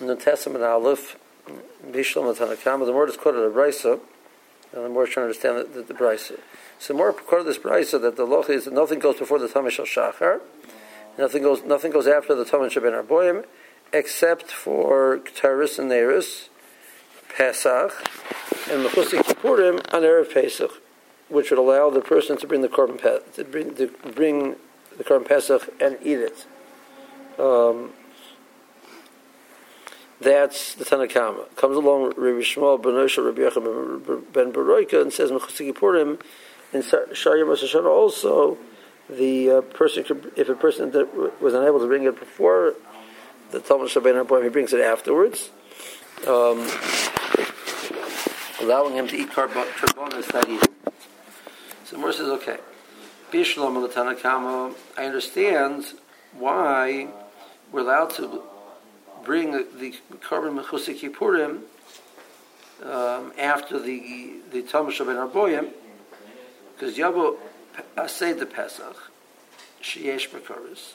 in the Aleph, Bishlam Tanakama, the word is quoted a Brisa, and the more trying to understand the, the, the Brisa. So the more quoted this Brisa that the loch is that nothing goes before the Tamish Shachar, nothing goes nothing goes after the Tamish Ben Arboim, except for Taurus and Neris, Pesach, and Mechusik Kippurim on Erev Pesach, which would allow the person to bring the korban to bring, to bring the korban Pesach and eat it. Um, that's the Tanakama. Comes along Rabbi Shmuel ben Osha, Rabbi Yechon ben Baroika, and says Kippurim in Shari Hashanah also. The uh, person could, if a person that was unable to bring it before the Talmud Shabbat he brings it afterwards. Um, allowing him to eat carbonas that evening. So Mor says, okay, Bishlom Tanakama, I understand why we're allowed to bring the, korban mechusik kippurim um, after the the Talmud Shabbat Arboim, because Yabo Asay the Pesach, Sheyesh Bakaris.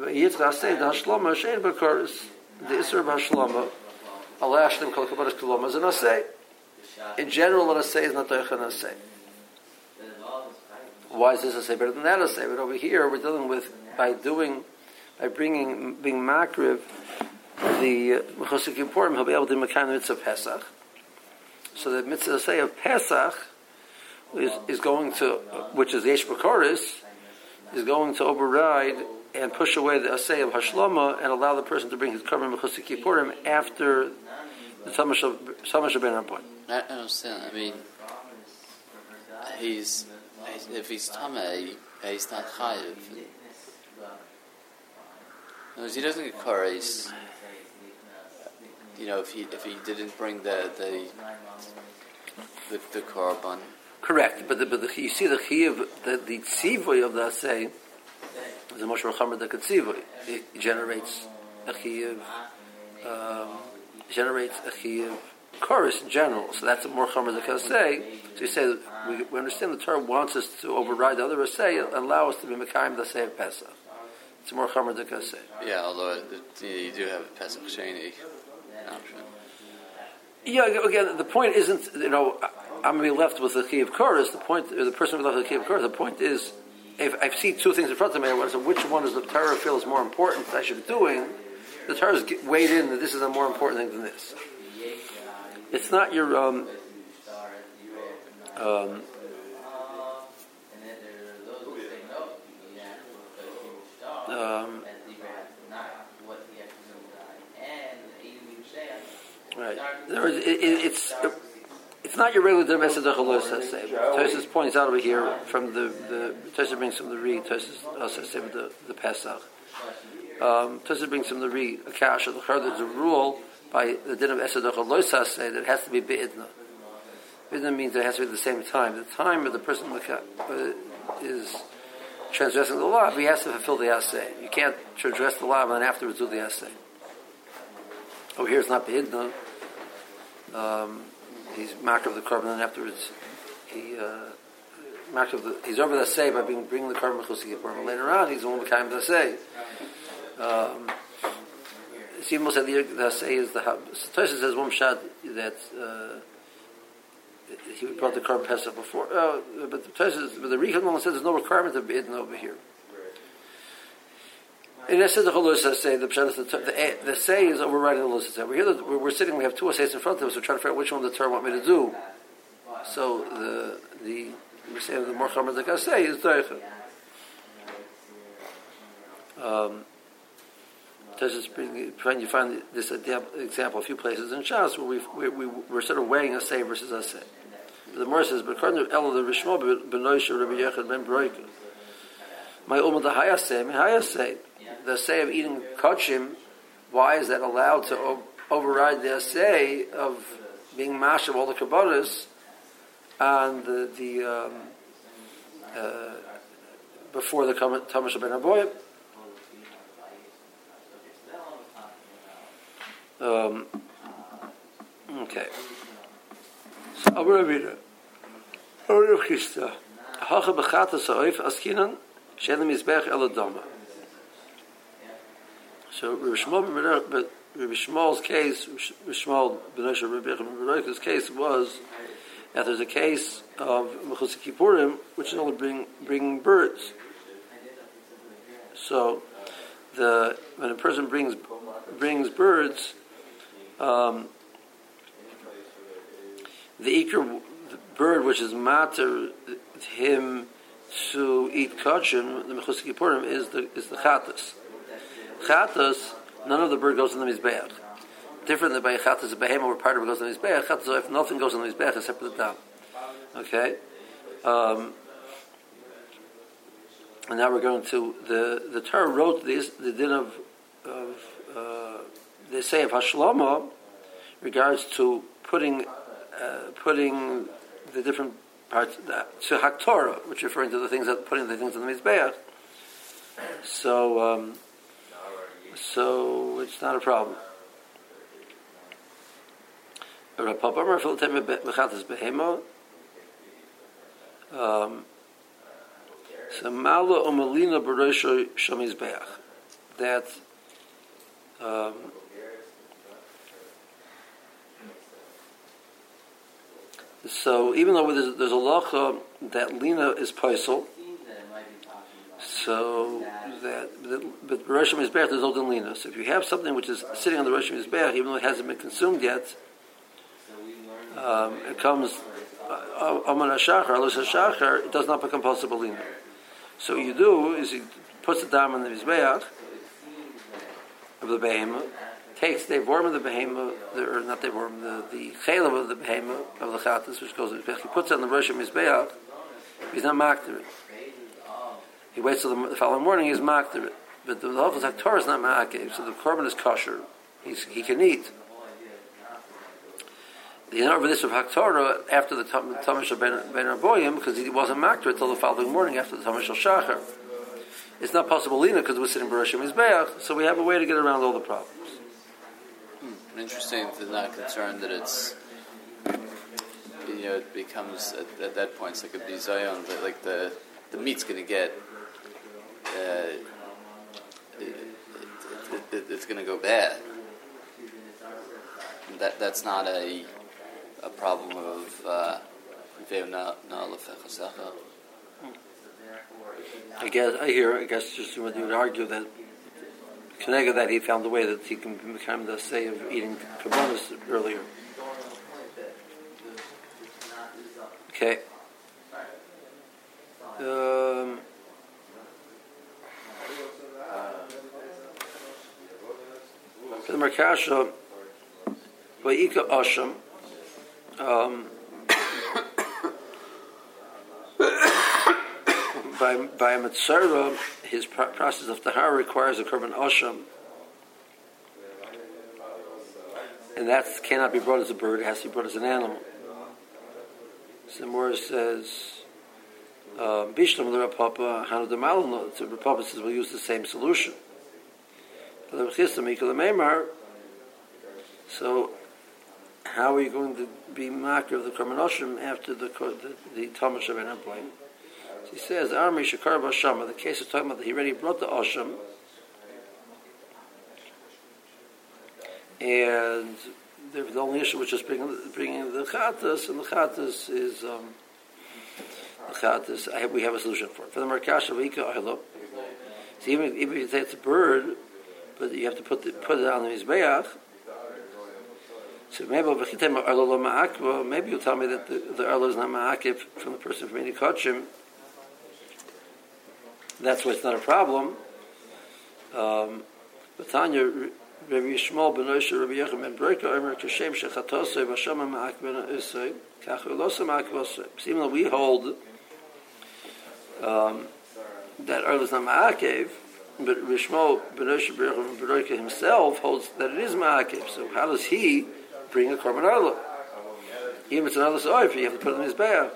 Yitzchak Asay the Hashlama, Shein Bakaris, the Isra Hashlama, Alashlim Kol Kabbalah Koloma is an Asay. In general, an Asay is not Doich an Asay. Why is this Asay better than that Asay? But over here, we're dealing with, by doing, by bringing, being Makriv, the uh, Mechosik Yippurim, he'll be able to make the mitzvah Pesach. So the mitzvah say of Pesach is, is going to, which is Yesh Bakoris, is going to override and push away the assay of Hashlama and allow the person to bring his korban mechusik kippurim after the Tamash Ben point. I understand. I mean, he's if he's tamei, he's not chayiv. No, he doesn't get kares. You know, if he if he didn't bring the the the, the korban. Correct, but the, but the, you see the chiyuv, the the tzivoy of the assay is a much more chamer than tzivoy. It generates a chiyuv, um, generates a chiyuv chorus in general. So that's a more chamer than assay. So you say we, we understand the Torah wants us to override the other assay and allow us to be mekayim the assay of Pesach. It's more than assay. Yeah, although it, you do have a Pesach sheni option. Yeah, again, the point isn't you know I'm going to be left with the key of chorus. The point, the person with the key of chorus. The point is, if I see two things in front of me, I want to say which one does the Torah feel is more important that I should be doing. The Torah is weighed in that this is a more important thing than this. It's not your um, um, um, right. There is, it, it, it's. It, it's not your regular Mesa Dechalos say. Tosis points out over here from the the Tosis brings from the Re. Tosis also the the Pesach. Um, Tosis brings from the Re a cash of the There's a rule by the din of Esa Dechalos say that it has to be Be'idna. Be'idna means it has to be at the same time. The time of the person uh, is transgressing the law, but he has to fulfill the assay. You can't transgress the law and then afterwards do the assay. Over here it's not Be'idna. Um, he's marked of the korban, and afterwards he uh, of the he's over the say by being bringing the mechusik korban. Later on, he's the one behind the say. Um, Simon said the, the say is the Tosha says one shot that. Uh, he brought the korban pesach before, uh, but the Tosha, but the Rechon says there's no requirement of bidden over here. And I said the Chalus say the the, the, the say is overriding the Chalus say. We're here. We're, we're sitting. We have two essays in front of us. We're trying to figure out which one the Torah want me to do. So the the we're saying the more chamer the say is Deicha. Um, trying you find this example a few places in Shas where we we we are sort of weighing a say versus a say. The more says, but according to Ella the Rishmo benoisha Rabbi Yechad ben Broika, my umah the hayaseh, my hayaseh the say of eating kachim, why is that allowed to override the say of being mash of all the kabbalas and the, the um, uh, before the Tamash ben Aboyim? Um, okay. So, aber wieder. Oder Christa. Hache begata sa oif as kinan, shelem isbech eladama. So Rabbi Shmuel, but Rabbi Shmuel's case, Rabbi Shmuel ben Rabbi case was that there's a case of Mechusik Kippurim, which is only bring, bringing birds. So, the when a person brings brings birds, um, the the bird which is matter him to eat kachim, the Kippurim, is the is the chatas. Chatas, none of the bird goes in the mizbeach different than by chatas a behema where part of it goes in his beach. Chatas if nothing goes in his beach except for the dam. Okay. Um, and now we're going to the the Torah wrote this the din of of they say of Hashlama regards to putting uh, putting the different parts that to Haktorah, which referring to the things that putting the things on the mizbeach. So um, so it's not a problem. Um, so Mala Omalina Barosho Shamiz Beach. That um, so even though there's, there's a lacha that lina is paisel, so that but Rosh Mizbeach there's no lina. So if you have something which is sitting on the Rosh Mizbeach, even though it hasn't been consumed yet, um, it comes uh, Aman HaShachar, Alus HaShachar, it does not become possible lina. So what you do is he puts the dam on the Mizbeach of the behemoth, takes the vorm of the behemoth, or not the vorm, the, the chaylev of the behemoth, of the chatas, which goes he puts it on the Rosh Mizbeach, he's not makter it. He waits till the, the following morning, he's makter it. But the Hafez HaKtorah is not ma'akev, so the korban is kosher. He's, he can eat. The over this of Haktorah after the Tamish of Ben Arboyim because he wasn't makter until the following morning after the Tamish of Shachar. It's not possible Lina because we're sitting Barashim Mizbeach, so we have a way to get around all the problems. Interesting they're not concerned that it's you know it becomes at, at that point it's like a bizayon that like the the meat's going to get uh, it, it, it, it's going to go bad. That that's not a a problem of uh, I guess I hear. I guess just you would argue that Kenega that he found a way that he can become the say of eating kabbalas earlier. Okay. Um, the Markasha, Vayika Asham, um, by by a mitzvah, his process of tahara requires a korban osham, and that cannot be brought as a bird; it has to be brought as an animal. Samora says, um, "Bishlam the Rapapa Hanu the Malano." The Rapapa says we'll use the same solution. So how are you going to be marker of the Korban Oshim after the the, the Talmud So he says, Armi Shakar Bashama, the case is talking about that he already brought the Oshim, and the, only issue which is bringing, bringing the Chatas, and the Chatas is, um, the Chatas, I have, we have a solution for it. For the Markash of Ika Aylo, so even, even if you say it's a bird, but you have to put, the, put it on the Mizbeach, so maybe maybe you'll tell me that the, the Arlo is not ma'akif from the person from any kachim. That's why it's not a problem. Um, but Tanya, Rabbi Yishmael ben Osher, Rabbi Yechim ben Broika, Omer Kashem Shechatosei, Vasham ma'ak ben Osei, Kach Ulosa ma'ak Osei. Though we hold um, that Arlo is not ma'akiv, but Rishmo ben Osher, ben Broika himself holds that it is ma'akiv. So how does he bring a korban arla. Even if it's another soif, you have to put it in his bear.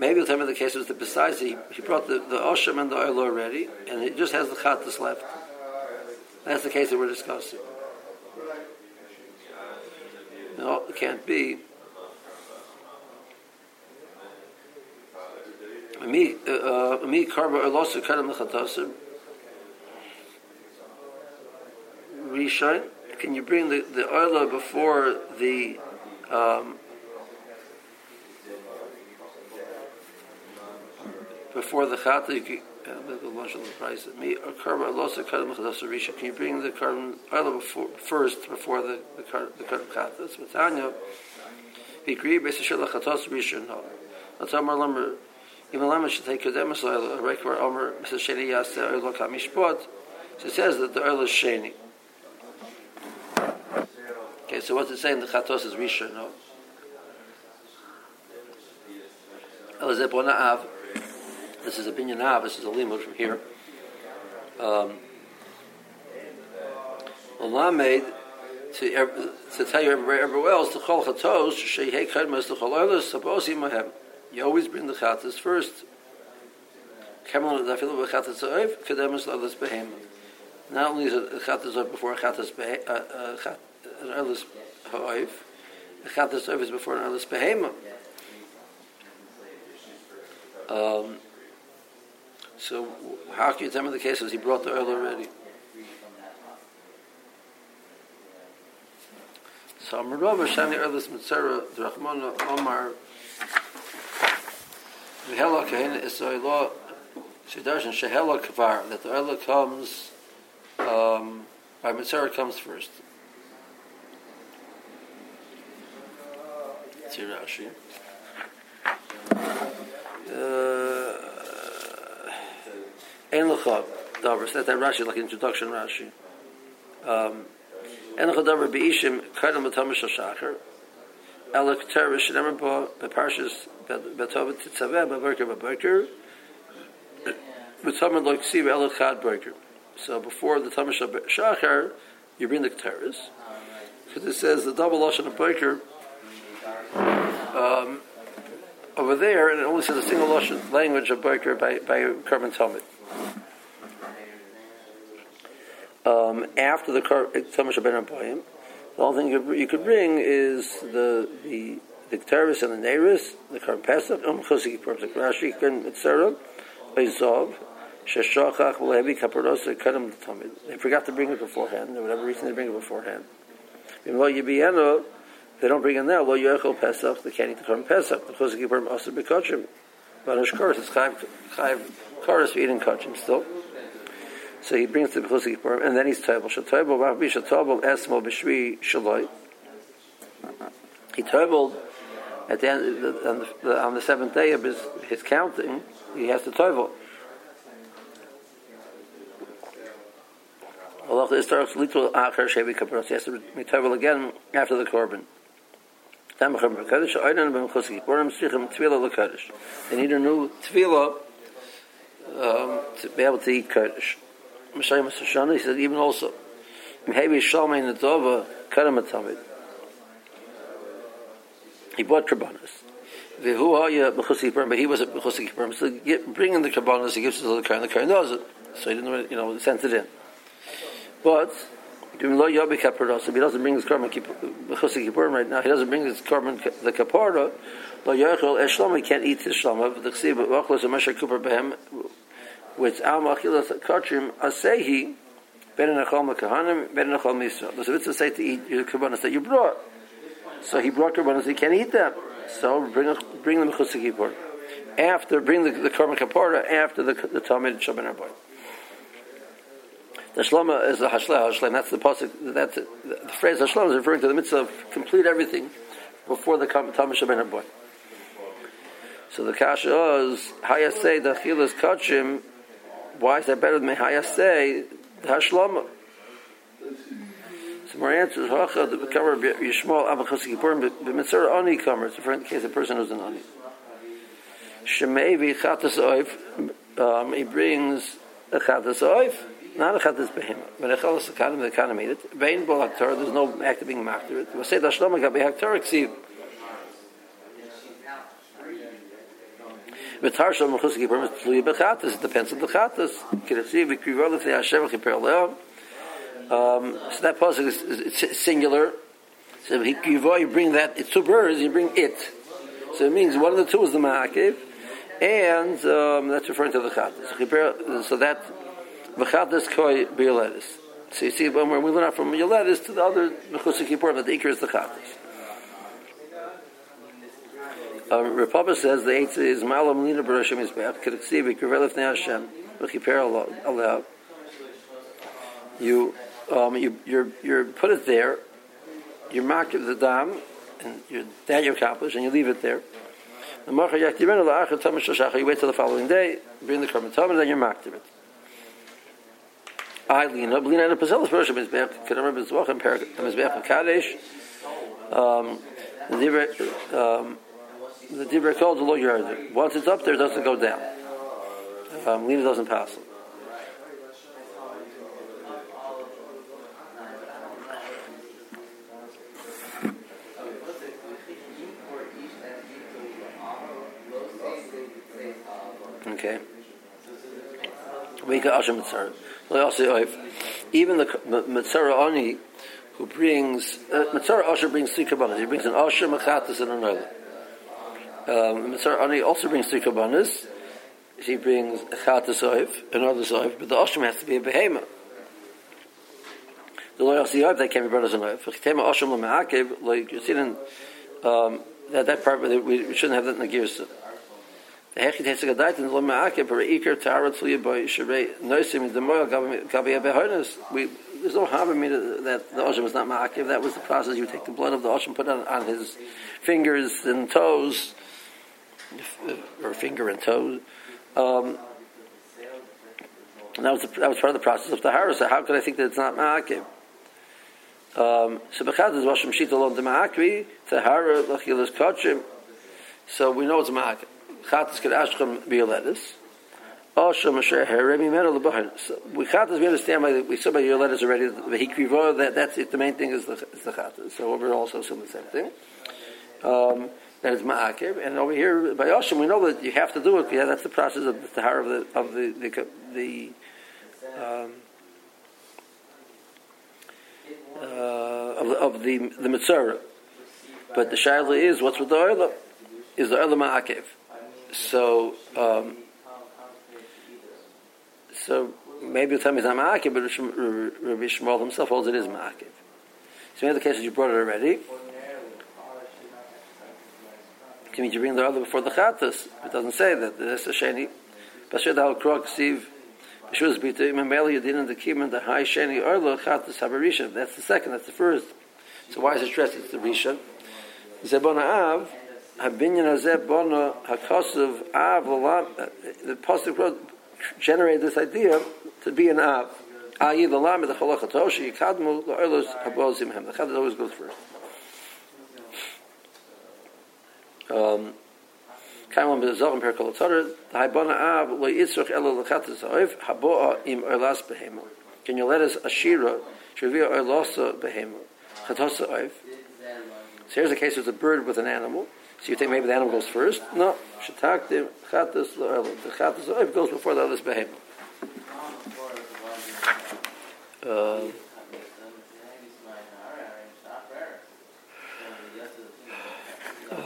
Maybe the time of the case was that besides he, he brought the, the Osham and the oil already, and it just has the Chattas left. That's the case that we're discussing. No, it can't be. Me, uh, me karba alosu kadam l'chatasim. Rishon, can you bring the, the oil before the um, before the chatik uh, the lunch of the price of me or karma loss of karma the sarisha can you bring the karma pile before first before the the karma the karma khatas with anya he agree with the shala khatas sarisha no that's how number even lama should take his emissile a record over mr shani yas the earl of kamishpot so it says that the earl is shani okay so what's it saying the khatas is rishon no oh. elzepona av This is a binyanav. This is a limud from here. Um, Lamed, to, to tell you everywhere, everywhere else, the Chol Chatos, Shehei Kadmas, the Chol Oilus, Sabosi Mahem. You always bring the chatas first. Not only is it chatas before chatas earlis ha'oiv, chatas oiv is before an earlis behema. Um, so how can you tell me the cases he brought the oil already? So Amarova Shani Erlis Mitzera, the Rachmana Omar, Shehela Kahin is a law, Shehela Kavar, that the oil comes, um, by Mitzera comes first. It's here Rashi. Ein Lecha, Davar, that Rashi, like introduction Rashi. Um, Ein Lecha Davar Be'ishim, Kaidam B'tamish HaShachar, Elek Teresh, Nemer Bo, Beparshas, Betova Titzaveh, Beberker, Beberker, B'tamer Lo Ksiv, Elek Chad Berker. So before the Tamish Shachar, you bring the Keteris. Because it says the double Lashon of Berker, um, over there, and it only says a single Lashon language of Berker by, by Kerman Talmud. Um, after the Tamish Ben Abayim, the only thing you could, bring is the the the Keteris and the Neris, the Karm Pesach, Um Chosik Yipurim, the Rashi, and etc. Bezov, Sheshachach, Levi, Kaparosa, Kadam Tamid. They forgot to bring it beforehand. For whatever reason, they bring it beforehand. Lo Yibiano, they don't bring it now. Lo Yochel Pesach, they can't eat the Karm Pesach. The Chosik Yipurim, also Bekochim. But Ashkar, it's Chayv, Chayv, Karas for eating Kochim still. So he brings the Bechusik Yipurim, and then he's Table. Shatobel, Rabbi Shatobel, Esmo, Beshvi, Shaloi. He tobled at the end on the, on the seventh day of his, his counting, he has to tovel. Allah starts little achar shevi kaparos. He has to be tovel again after the korban. They need a new tefillah um, to be able to eat kodesh. Mishayim Sashana, he said even also, Maybe Shalmei Nadova Karamatamid. He bought Karbanas. V'hu haya b'chusi but he was a b'chusi kipurim. So get, bring in the Karbanas, he gives it to the Kohen, the Kohen does it. So he didn't, you know, sent it in. But, doing lo yabi kaparos, if he doesn't bring his korban b'chusi kipurim right now, he doesn't bring his korban the kapara, lo yachol eshlama, he can't eat his shlama, but the chsiv, v'achlos a kupar behem, with al machilas kachim asehi, ben nachal mekahanim, ben nachal misra. The Savitza say to eat your karbanas that you brought. So he brought karbanas, he can't eat them. So bring bring them chusik kippur. After bring the, the kapara after the the tamid shaban arboy. The shlama is the hashla hashlam. That's the pasuk. That's the, the phrase hashlam is referring to the mitzvah of complete everything before the tamid shaban arboy. So the kasha is hayasei the chilas kachim. Why is that better than hayasei the hashlama? So more answers. Hacha the cover Yishmael Abachas Kippurim b'mitzvah ani comer. It's in case a person who's an ani. Shemei v'chatas oif. Um, he brings a chatas oif, not a chatas behema. But a chatas akanim, the akanim made it. Vein bol haktar. There's no act of being makter it. We say that shloma gabi haktar ksiv. V'tar shal mechus kippurim is tluyi b'chatas. It depends on the chatas. Kirasiv v'krivol l'fnei Hashem v'chiper le'om. Um, so that pasuk is, is, is, singular. So you bring that, it's two birds, you bring it. So it means one of the two is the ma'akiv, and um, that's referring to the chatas. So that the chatas koi bioletis. So you see, when we learn from yoletis to the other mechusik kippur, but the ikr is the chatas. Um, Republic says the eighth is malam lina baroshim mizbeach kedeksiv ikrvelef ne Hashem v'chiper aleha. You um, you you you put it there. You mark the dam, and you, that you accomplish, and you leave it there. The You wait till the following day, bring the korban and then you're marked it. I up, lean on the Pazelis Rosh Mizbeach, remember this walk in Mizbeach Kadesh. Um, the um, the Dibra called the lawyer. Once it's up there, it doesn't go down. Um, Lena doesn't pass. Okay. Even the Mitzara Ani, who brings, uh, Mitzara Asher brings three kabbanas. He brings an Asher, Machatas, and another. Um, Mitzara Ani also brings three kabbanas. He brings a Chatas Oiv, another Oiv, but the Asher has to be a Behema. The loyal Oiv, that can be brought as an Oiv. Chitema Asher L'Ma'akev, like you see in, um, that, that part, we, we shouldn't have that in the Girsa. The hechit has a gadait and lo ma'ake per ikar tarat fliya by shrei noisim the moil gabi behonas. We there's no harm in me that the oshim was not ma'akev. That was the process. You take the blood of the oshim, put it on, on his fingers and toes, or finger and toes. Um, and that was the, that was part of the process of the tahara. So how could I think that it's not ma'akev? Um, so bechad is washim shita lon de ma'akvi tahara lachilas kachim. So we know it's ma'akev. Chatas could ashchem bioletis. Also, Masher Heremi Metal the So we chatas we understand by we saw by your letters already the hikrivo that that's it. The main thing is the is the chatas. So we're also assuming the same thing. Um, that is ma'akev, and over here by Oshim we know that you have to do it. Yeah, that's the process of the tahar of the of the the, the um, uh, of, of the the mitzvah. But the shaila is what's with the oil? Is the oil ma'akev? So, um, so maybe you'll tell me it's not ma'akiv, but Rabbi Shmuel himself holds it is ma'akiv. So in the cases you brought it already. can you bring the other before the khatas it doesn't say that. This is shani but should all crook see it be to him and you didn't the kim and the high shani or the khatas habarish that's the second that's the first. So why is it stressed it's the rishon ze bona av ha binyan ze bona ha kosov av the positive growth generate this idea to be an av. Ayi the lama the khalakhatoshi kadmu the oilos habozim him the khatas always goes first. Um, Kaimon per the haboa im behemo. Can you let us ashira shavia oilasa behemo chatosa oiv? So here's a case of a bird with an animal. So you think maybe the animal goes first? No. Shataktim chatas The chatas it goes before the others behemoth. Uh,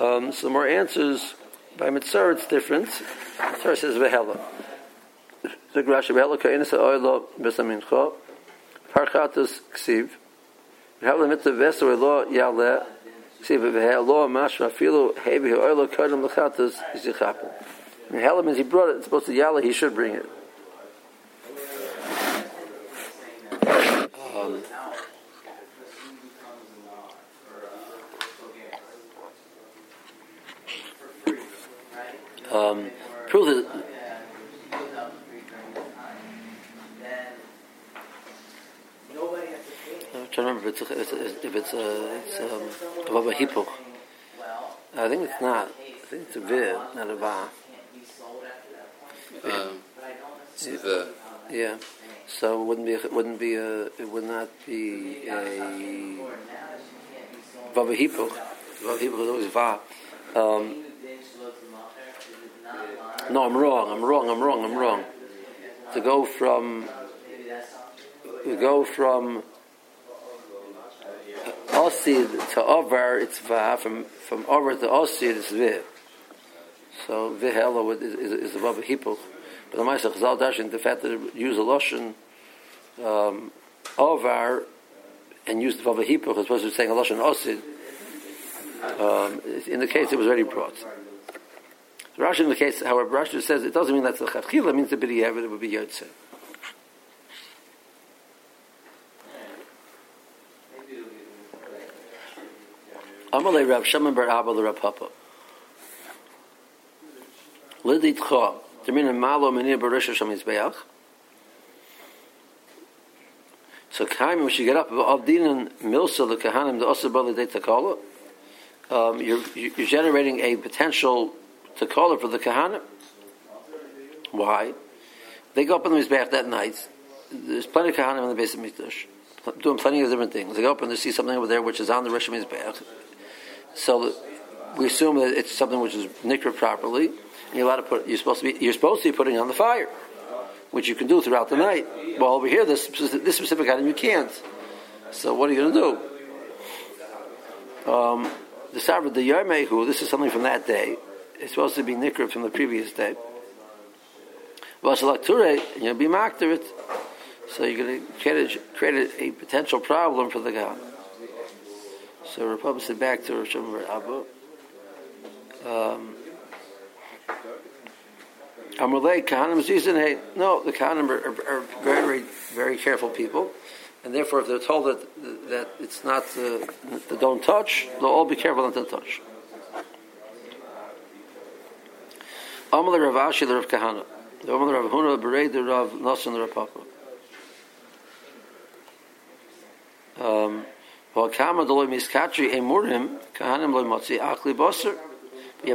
um, some more answers by Mitzvah. It's different. Mitzvah says vehela. The Rashi vehela kainis ha'oilo besamincha. Parchatus ksiv. Vehela mitzvah vesu elo yaleh. See, lo mashma filu hevi oilo kodem lechatas is yichapel. And hella means he brought it. It's supposed to yalla. He should bring it. Um, prove that trying to remember if it's a, if it's a, it's um, above a hipuch. I think it's not. I think it's a vid, not a va. Um, it's a Yeah. So it wouldn't be. It wouldn't be a. It would not be a. Vava hipuch. Vava hipuch is always va. Um, no, I'm wrong. I'm wrong. I'm wrong. I'm wrong. To go from. We go from Osid to Over, it's Va. From, from Over to Osid, it's Viv. So vihelo is, is, is above a hipuch. But the Ma'aseh Chazal Dashin, the fact that it use a lashon um, our and use the vav hipuch as opposed to saying a lashon osid, um, case it was already brought. So Rashi in the case, however, Rashi says it doesn't mean that's the chatchila, it means the b'di'ev, it would be yotze. Amalei Rav Shimon bar Abba Rav Papa. Liditcha, Demin Malo Menir Barisha Shem Yizbeach. So Kaim, when you get up, Avdinan Milsa, the Kahanim, the Osabali De Takala, um, you're, you're generating a potential Takala for the Kahana. Why? They go up on the Mizbeach that night. There's plenty of Kahanim in the base of Mikdash, doing plenty of different things. They go up and they see something over there which is on the Rosh Mizbeach. So we assume that it's something which is nikra properly. And you're allowed to put. You're supposed to be. You're supposed to be putting on the fire, which you can do throughout the night. Well, over here, this this specific item you can't. So what are you going to do? Um, the Sabra the Yarmehu. This is something from that day. It's supposed to be nikra from the previous day. Vasalakture, and you'll be makter it. So you're going to create a, create a, a potential problem for the guy. So Rav said back to Rosh Abu. Um, Amalei Kahanim season hey no the Kahanim are, are, are, very very careful people, and therefore if they're told that that it's not uh, they don't touch they'll all be careful not to touch. Amalei Rav Ashi the Rav Kahana, the Amalei Rav Huna the Rav Nasan the Rav Papa. Um, you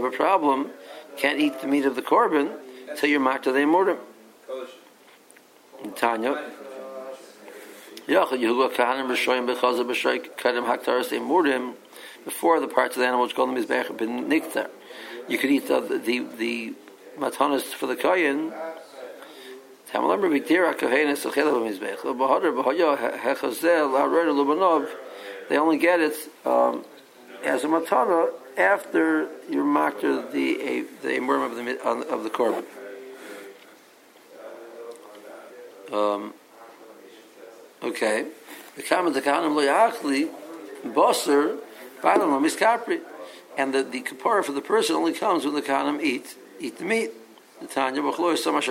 have a problem, can't eat the meat of the korban until you're to the emurim. Tanya. Before the parts of the animal which call them mizbech have been niktar, you could eat the the, the matanas for the kayin. Tamalam Rabbi Mizbech. Bahadar Bahaya Hechazel Lubanov they only get it um, as a matana after you're makter the the emurim of the of the korban. Um, okay, the common the kahanim lo yachli miskapri, and the the kapara for the person only comes when the kahanim eat eat the meat. The Tanya b'chloy so much.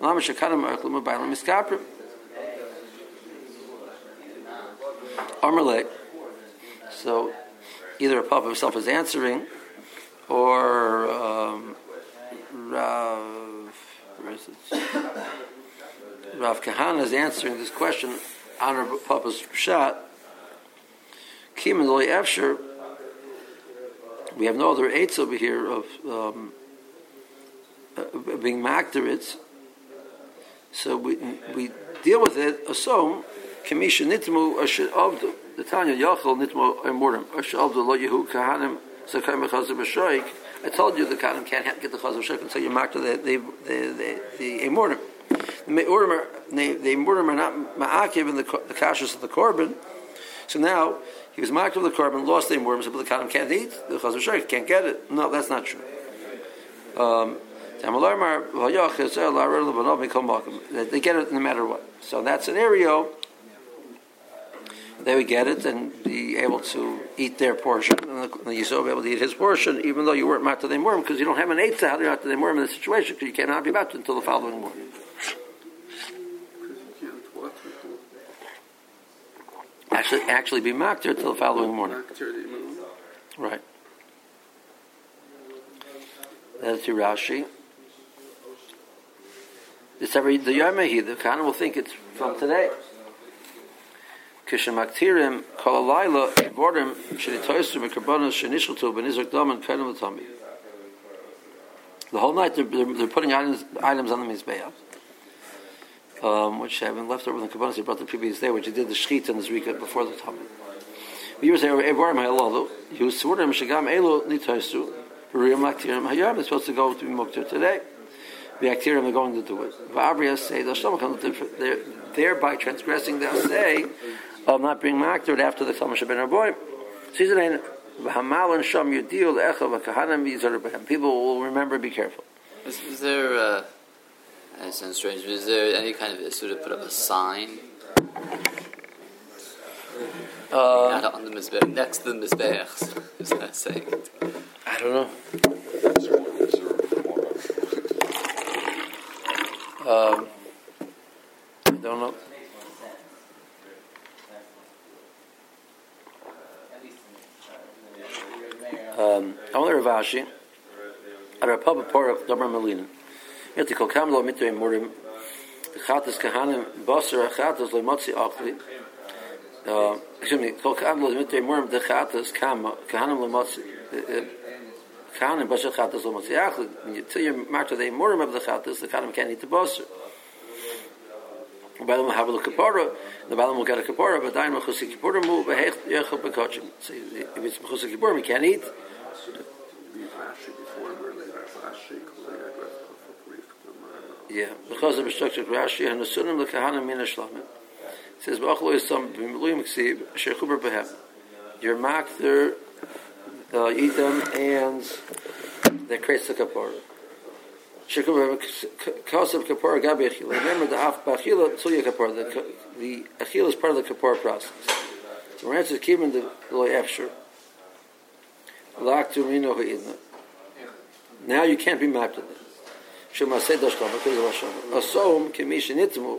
Lama. So either a Papa himself is answering, or um, Rav, Rav is answering this question on Papa's shot. Kim and Efsher, we have no other eights over here of um, uh, being makdarit. So we, we deal with it, assume Kamisha nitmu avdu. The Tanya Yachal nitmu emurim avdu lo yehu kahanim. I told you the kahanim can't get the chazav b'shoik until you mark the the the the, the emurim. The emurim the emurim are not ma'akiv in the the of the korban. So now he was marked with the korban, lost the emurim, so the kahanim can't eat the b'shoik, can't get it. No, that's not true. Um, Uh, they get it no matter what. So in that scenario, they would get it and be able to eat their portion, and the, the will be able to eat his portion, even though you weren't Mata the Murim, because you don't have an eighth to Mata the Murim in this situation, because you cannot be Mata until the following morning. Actually, actually be Makter until the following morning. Right. That's your Rashi. It's every the Yomehi, the Kana will think it's from today. Kishamaktirim kol alayla vordim shenitoysu mekarbonos shenishultu benizrak dom and kenim l'tami. The whole night they're, they're, they're putting items, items on the mizbeach, um, which have been left over in the kabbalah they brought the previous day, which they did the shechit and the zrika before the tummy. We use evarim hayalalu. You svurim shagam elu nitoysu. Riyam laktirim hayam supposed to go to be muktir today. The actirim they're going to do it. V'abriya say they're thereby transgressing the say of not being makdared after the Talmud Shabbat Rabboim. Season V'hamalan sham yudiu le'echa v'kahanim yizar b'hem. People will remember, be careful. Is, is there, uh, that sounds strange, but is there any kind of issue to put up a sign? Uh, Not on the Mizbeach, next to the Mizbeach, is that saying it? I don't know. Um, I don't know. Um, only Ravashi. At our part of Domer Melina. Yet kol kam lo mitre murim. The chatas kahanim basar chatas lo motzi. Uh, excuse me. Kol kam lo mitre murim the chatas kahanim lo motzi. Kahanim basar chatas lo motzi achli. When you tell your martyr the murim of the chatas, the kahanim can't eat the basar. The Balaam have a kapara. The Balaam will get a kapara, but Dain Mechusik Kippur mu behech yechel bekachim. So if it's Mechusik Kippur, we can't eat. Yeah, because of the structure of Rashi and the Sunnah the Kahana Mina Shlamim. It says, "Ba'achlo Yisam b'miluim ksiv shechuber behem." Your makter, uh, the Yidam and the Kresa Kapor. Shikum Kosev Kapor Gabi Achila. Remember the Af Bachila Tzuya Kapor. The, the Achila is part of the Kapor process. So we're answered Kibin the Loi Efshur. Lak Tum Ha'idna. Now you can't be mapped in it. Shema Seh Dashkom, because of Hashem. Asom Kimish Nitzmu.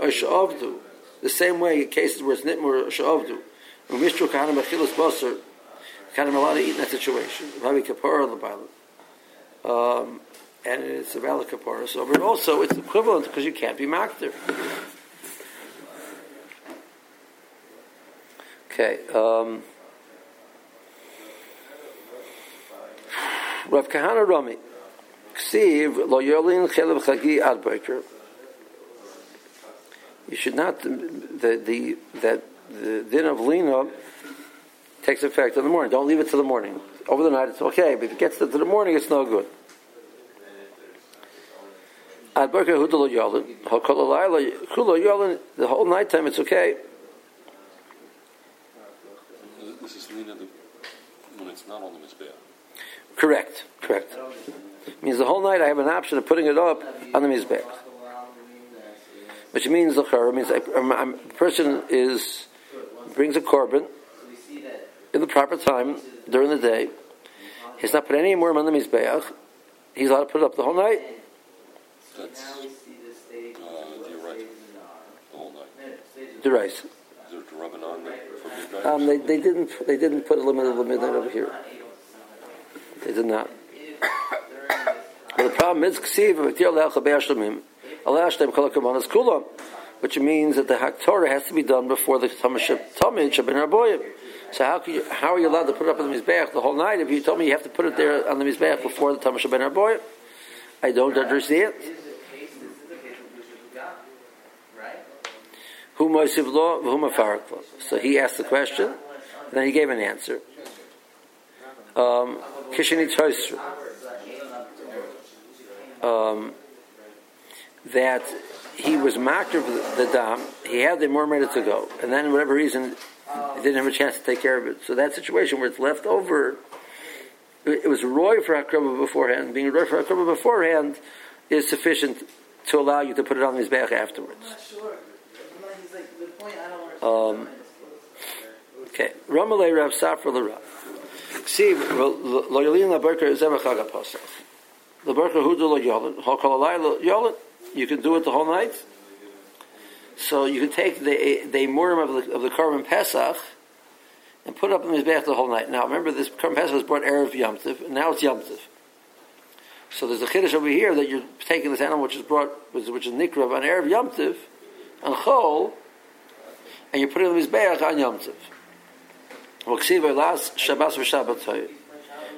Ashavdu. The same way in cases where it's Nitmu or Ashavdu. Umishtru Kahana Mechilas Basar. Asom basar, kahanim allowed to eat in that situation. Vavi kapara the. Um, and it's a valid kapara. So, but also it's equivalent because you can't be makter. Okay. Um, Rav Kahana Rami. Ksiv lo yolin chelev chagi adbreaker. You should not the the that the din of lina takes effect in the morning. Don't leave it to the morning. Over the night it's okay, but if it gets to the morning, it's no good. Ad breaker hudalo yolin hakol alayla kulo yolin the whole night time it's okay. This is lina when it's not on the. Correct, correct. Means the whole night I have an option of putting it up on the mizbech. Which means the means a, a person is brings a korban in the proper time during the day. He's not put any more on the mizbeach. He's allowed to put it up the whole night. That's uh, the right, the whole night. The rice. Is there to rub it on for midnight? Um, they, they didn't they didn't put a limit of the midnight over here. They did not. But the problem is ksiv v'tir le'alcha be'ashlamim alashtem kol hakamonas kulam, which means that the haktorah has to be done before the tamid shabin arboyim. So how can you, how are you allowed to put it up on the mizbeach the whole night if you told me you have to put it there on the mizbeach before the tamashib ben arboyim? I don't understand. Who moisiv law, who mafarak law. So he asked the question, and then he gave an answer. Um, Kishini. Um, that he was mocked of the, dam, he had the more minutes to go, and then, for whatever reason, he didn't have a chance to take care of it. So that situation where it's left over, it, was roy for Akraba beforehand. Being roy for Akraba beforehand is sufficient to allow you to put it on his back afterwards. Sure. Like, point, Um, okay, Ramalei Rav Safra L'Rav. See, lo yolin la berker is ever chag pasach. The berker hu do lo yolin. Hakol alay yolin. You can do it the whole night. So you can take the the murim of the of the korban pesach and put it up in his back the whole night. Now remember, this korban pesach was brought erev yomtiv, and now it's yomtiv. So there's a chiddush over here that you're taking this animal which is brought, which is nikrav on erev yomtiv, on chol, and you put it in his back on yomtiv. V'ksiva las Shabbos v'Shabbat toy.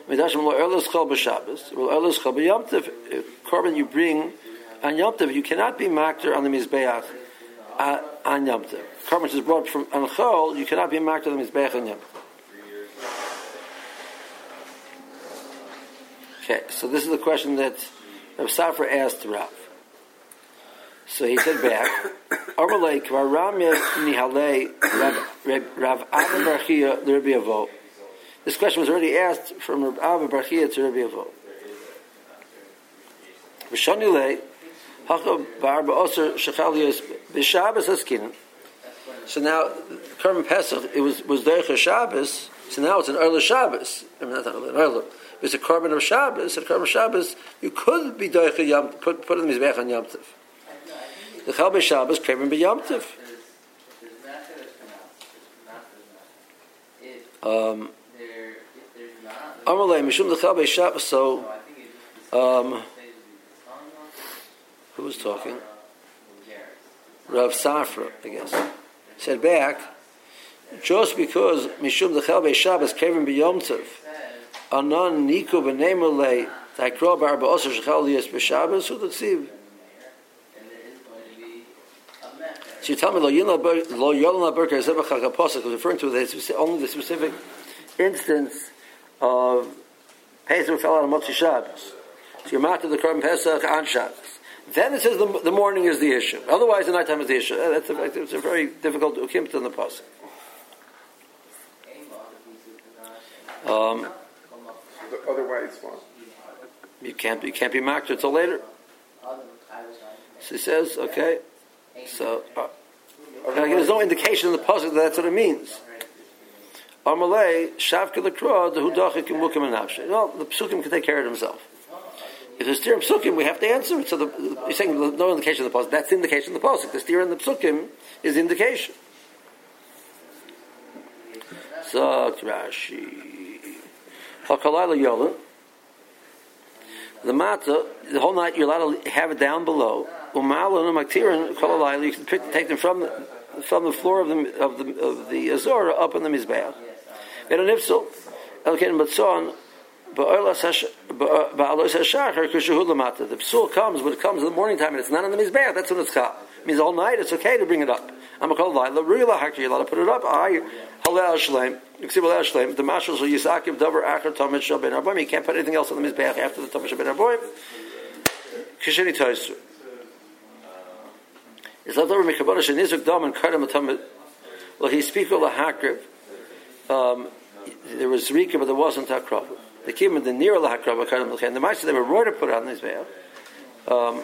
Midashim lo erlos chol b'Shabbos. Lo erlos chol b'Yomtiv. Uh, korban you bring on Yom Tov, you cannot be makter on the Mizbeach uh, on Yom Tov. Korban is brought from on Chol, you cannot be makter on the Mizbeach on Yom. Okay, so this is the question that Rav Safra asked Rav. So he said back, Amalei kvar ramya nihalei Rav Rav Adam Barchia l'Rabbi Avo. This question was already asked from Rabbi Abba Barchia to Rabbi Avo. V'shani lei, hacha ba'arba oser b'shabbos haskinan. So now, Kerem Pesach, it was, was Derech Shabbos, so now it's an early Shabbos. I mean, not an early, it's a carbon of Shabbos, and carbon of Shabbos, you could be Derech Yom, put, put in the Mizbech on Yom Tov. The Chal Shabbos, Kerem be Yom Tov. Um, Amalei, Mishum the Chal Shabbos, so, um, who was talking? Rav Safra, I guess said back, just because Mishum the Chelbe Shabbos Kevin Tov, Anon Niku B'Nemele Taikro Bar Ba'osar Shechal Yis B'Shabbos, who the Tziv? So you tell me, Lo Yolana Berker Zebach HaKaposik was referring to the, only the specific instance of Pesach fell out of Motzi Shabbos. So you're marked the Korban Pesach on Shabbos. Then it says the, the morning is the issue. Otherwise, the nighttime is the issue. That's a, it's a very difficult ukimta in the pasuk. Um, otherwise, what? You can't you can't be marked until later. So he says, okay. So uh, there's no indication in the pasuk that that's what it means. Amalei shavka lekra the hudachik and mukim and No, the psukim can take care of himself. If there's steer in psukim, we have to answer it. So the, you're saying no indication of the pasuk. That's the indication of the pasuk. The steer in the psukim is the indication. So Rashi, Hakalayla Yolan. The matzah, the whole night you're allowed to have it down below. Umalun umaktirin kolalayla. You can pick, take them from the, from the floor of the of the of the azora up in the mizbeach. And an ifsel, elken matzon the psul comes when it comes in the morning time and it's not in the mizbeach. That's when it's called. It means all night it's okay to bring it up. I'm a call the real hakir. You're allowed to put it up. I halal shleim. Except halal shleim. The mashal shel yisakiv davar achar tamid shel ben arboim. You can't put anything else on the mizbeach after the tamid shel ben arboim. Kisheni toisu. It's left over mekabara shenizuk dam and karam tamid. Well, he speak of the hakir. Um, there was rika, but there wasn't hakrav. The in the near lahakrav and the mice they were roy to put on this veil. Um,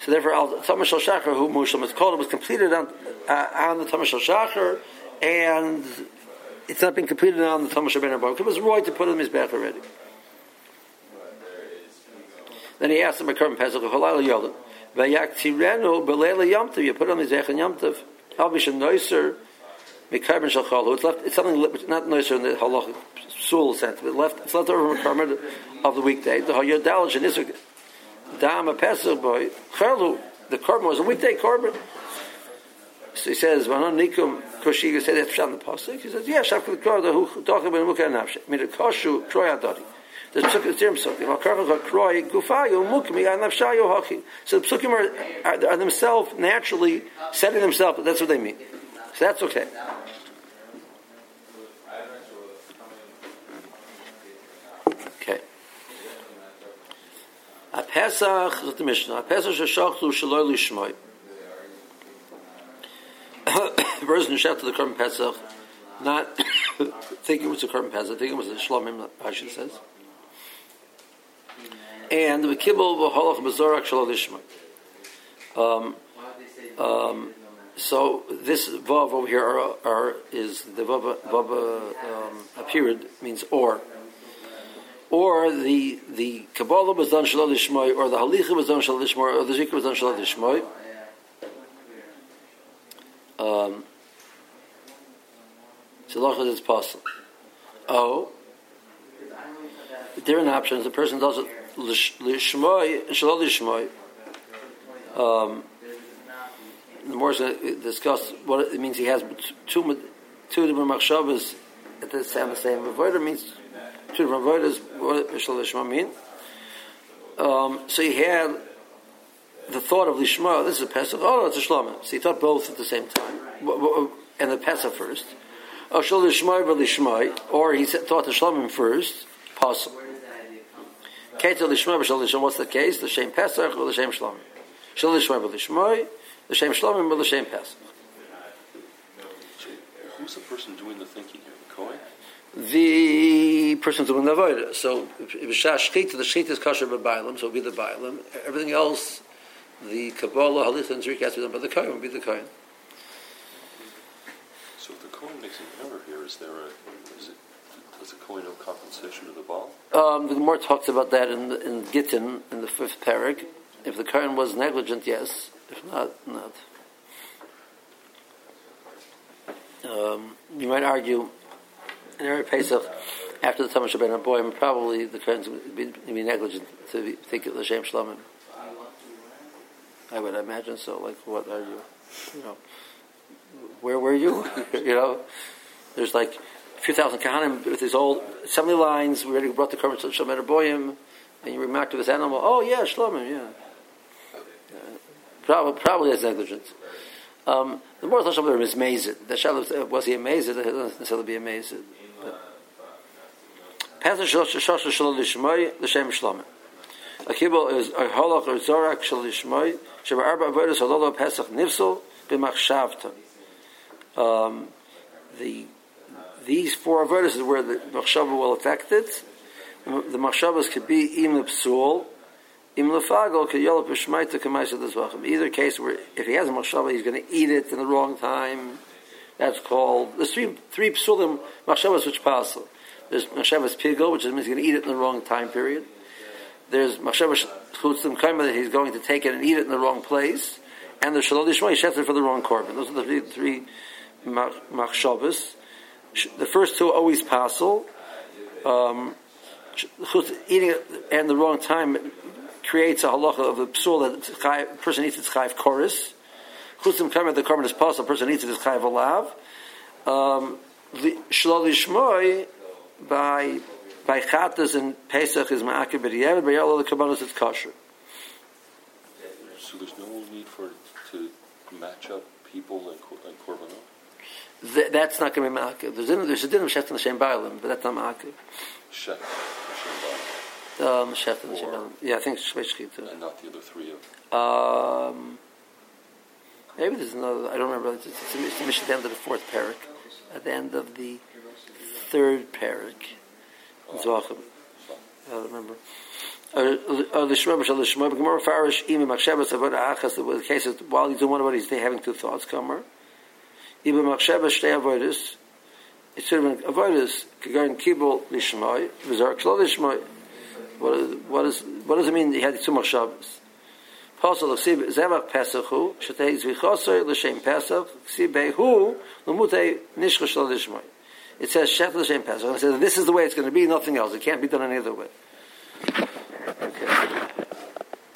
so therefore, Tamash al Shachar, who Mushlam is called, was completed on uh, on the Tamash al Shachar, and it's not been completed on the Tamash Ben It was roy to put on his bath already. Then he asked him, "Akarm Pesach Halal Yolim, Vayak Tirenu Belela Yomtiv. You put on his Zech and Yomtiv. Albish and Noiser." Mikarbon Shalchalu. It's left. It's something not nicer in the halachic sul sense, but left. It's left over from a of the weekday. The Hayodalish and Isra Dama Pesach boy Charlu. The korban was a weekday korban. So he says, "Vanon nikum koshiga said that's sham the pasuk." He says, "Yeah, shaf the korban who talking about mukha nafshe. Mean, the koshu troy adari." The psukim is tirm psukim. Al karcha kroy gufayu mukmi an nafshayu hachi. So the psukim are, are, are themselves naturally setting themselves. That's what they mean. So that's okay. Okay. A Pesach, the Mishnah, a Pesach sheshachtu shaloi lishmoi. A person who shouted the Korban Pesach, not thinking it was a Korban Pesach, thinking it was a Shlomim, Rashi says. And the Kibbul v'holach bezorak shaloi lishmoi. Um, um, so this vav over here is the vav, vav um, a period means or, or the the Kabbalah was done shalal or the Halicha was done shalal or the Zikr was done shalal lishmoy. Um, so is possible. Oh, different options. The person does it lishmoy, shalal lishmoy. The more discuss what it means he has two two different machshavas at the same the same avodah means two different avodas what does Lishma mean. Um, so he had the thought of Lishma, this is a Pesach, oh, it's a Shlama. So he thought both at the same time. And the Pesach first. Oh, Shal Lishma Lishma, or he thought the Shlamim first, possible. Ketel Lishma Shal Lishma, what's the case? The Shem Pesach or the Shem Shlamim? Shal Lishma Lishma, the Shem Shlomim or the Shem Pesach. So who's the person doing the thinking here? The Kohen? the person's doing the avodah. So if if Shash Shchita, the Shchita is kosher by Bailam, so it'll be the Bailam. Everything else, the Kabbalah, Halitha, and Zrik has to be done by the Kohen, will be the Kohen. So if the Kohen makes an error here, is there a, is it, does the Kohen owe compensation to the Baal? Um, the Gemara talks about that in, in Gittin, in the fifth parak. If the Kohen was negligent, yes. If not, not. Um, you might argue, in every Pesach, after the Tamar Shabbat Boyim, probably the Kohen's would be, be negligent to be, think of the L'Shem Shlomim. I would imagine so. Like, what are you? You know, where were you? you know, there's like a few thousand Kahanim with these old assembly lines. We already brought the Kermit to Shalom Boyim, and you remarked to this animal, oh, yeah, Shlomim, yeah. Uh, probably, probably as negligence. Um, the more Shalom is amazed. The Shalom, was he amazed? He doesn't necessarily be amazed. Pesach Shlosh Shalom Lishmoy, L'Shem Shlomim. A kibbutz is a halach or zorak shel lishmoy arba avodas halolo pesach nifsel b'machshavta. Um, the these four avodas is where the machshava will affect it. The machshavas could be im lepsul, Either case where if he has a machshava, he's going to eat it in the wrong time. That's called there's three three psulim machshavas which pass. There's machshavas pigel, which means he's going to eat it in the wrong time period there's machshava chutzim kaima that he's going to take it and eat it in the wrong place, and the shalol yishmai shefter for the wrong korban. Those are the three, three machshavas. The first two always passel. Um, eating it and the wrong time creates a halacha of a psul that the person eats its chayv chorus. Chutzim kaima the korban is passel. The person eats it is chayv alav. Um, shalol yishmai by by Chatas and Pesach is Ma'akib B'Diavad, by all the Kabbalas it's kosher. So there's no need for to match up people and, and korbanot? Th- that's not going to be Ma'akib. There's, there's a din of Sheft and Ba'alim, but that's not Ma'akib. Shech, Um, Sheft and Hashem Yeah, I think it's Shvei Shechita. and not the other three of Um, maybe there's another. I don't remember. It's, it's, it's, it's at the end of the fourth parak, at the end of the third parak. Zvachim. I don't remember. Uh, the Shema B'Shal the Shema B'Gemara Farish Imi Machshavas Avodah Achas. The case is while he's doing one avodah, he's having two thoughts. Kamer. Ibe Machshavas Shtei Avodas. It's sort of an avodas. Kagarin Kibul Lishmai. V'Zar Kshlo Lishmai. What what is what does it mean? He had two Machshavas. Pasal of L'Shem Pesach L'Mutei. It says Shef L'Shem Pesach. And it says this is the way it's going to be, nothing else. It can't be done any other way.